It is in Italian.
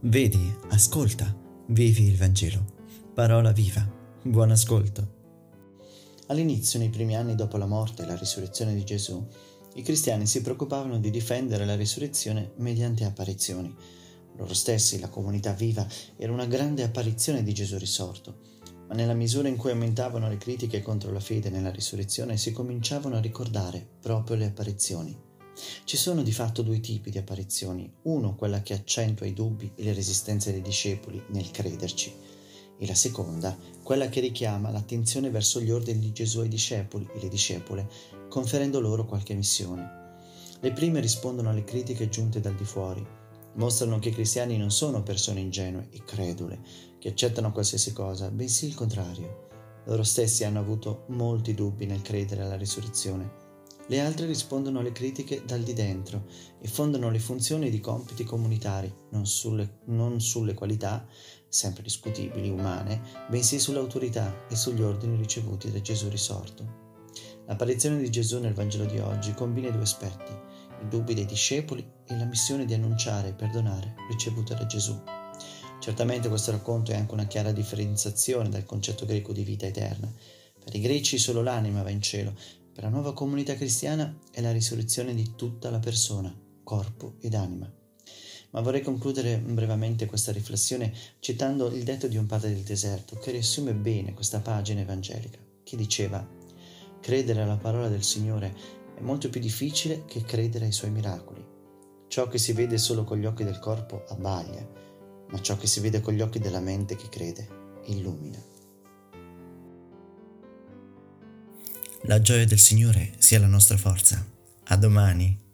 Vedi, ascolta, vivi il Vangelo. Parola viva. Buon ascolto. All'inizio, nei primi anni dopo la morte e la risurrezione di Gesù, i cristiani si preoccupavano di difendere la risurrezione mediante apparizioni. Loro stessi, la comunità viva, era una grande apparizione di Gesù risorto, ma nella misura in cui aumentavano le critiche contro la fede nella risurrezione si cominciavano a ricordare proprio le apparizioni. Ci sono di fatto due tipi di apparizioni, uno quella che accentua i dubbi e le resistenze dei discepoli nel crederci, e la seconda quella che richiama l'attenzione verso gli ordini di Gesù ai discepoli e le discepole, conferendo loro qualche missione. Le prime rispondono alle critiche giunte dal di fuori, mostrano che i cristiani non sono persone ingenue e credule, che accettano qualsiasi cosa, bensì il contrario. Loro stessi hanno avuto molti dubbi nel credere alla risurrezione le altre rispondono alle critiche dal di dentro e fondano le funzioni di compiti comunitari, non sulle, non sulle qualità, sempre discutibili, umane, bensì sull'autorità e sugli ordini ricevuti da Gesù risorto. L'apparizione di Gesù nel Vangelo di oggi combina i due aspetti, i dubbi dei discepoli e la missione di annunciare e perdonare ricevuta da Gesù. Certamente questo racconto è anche una chiara differenziazione dal concetto greco di vita eterna. Per i greci solo l'anima va in cielo, per la nuova comunità cristiana è la risurrezione di tutta la persona, corpo ed anima. Ma vorrei concludere brevemente questa riflessione citando il detto di un padre del deserto che riassume bene questa pagina evangelica, che diceva Credere alla parola del Signore è molto più difficile che credere ai suoi miracoli. Ciò che si vede solo con gli occhi del corpo abbaglia, ma ciò che si vede con gli occhi della mente che crede illumina. La gioia del Signore sia la nostra forza. A domani.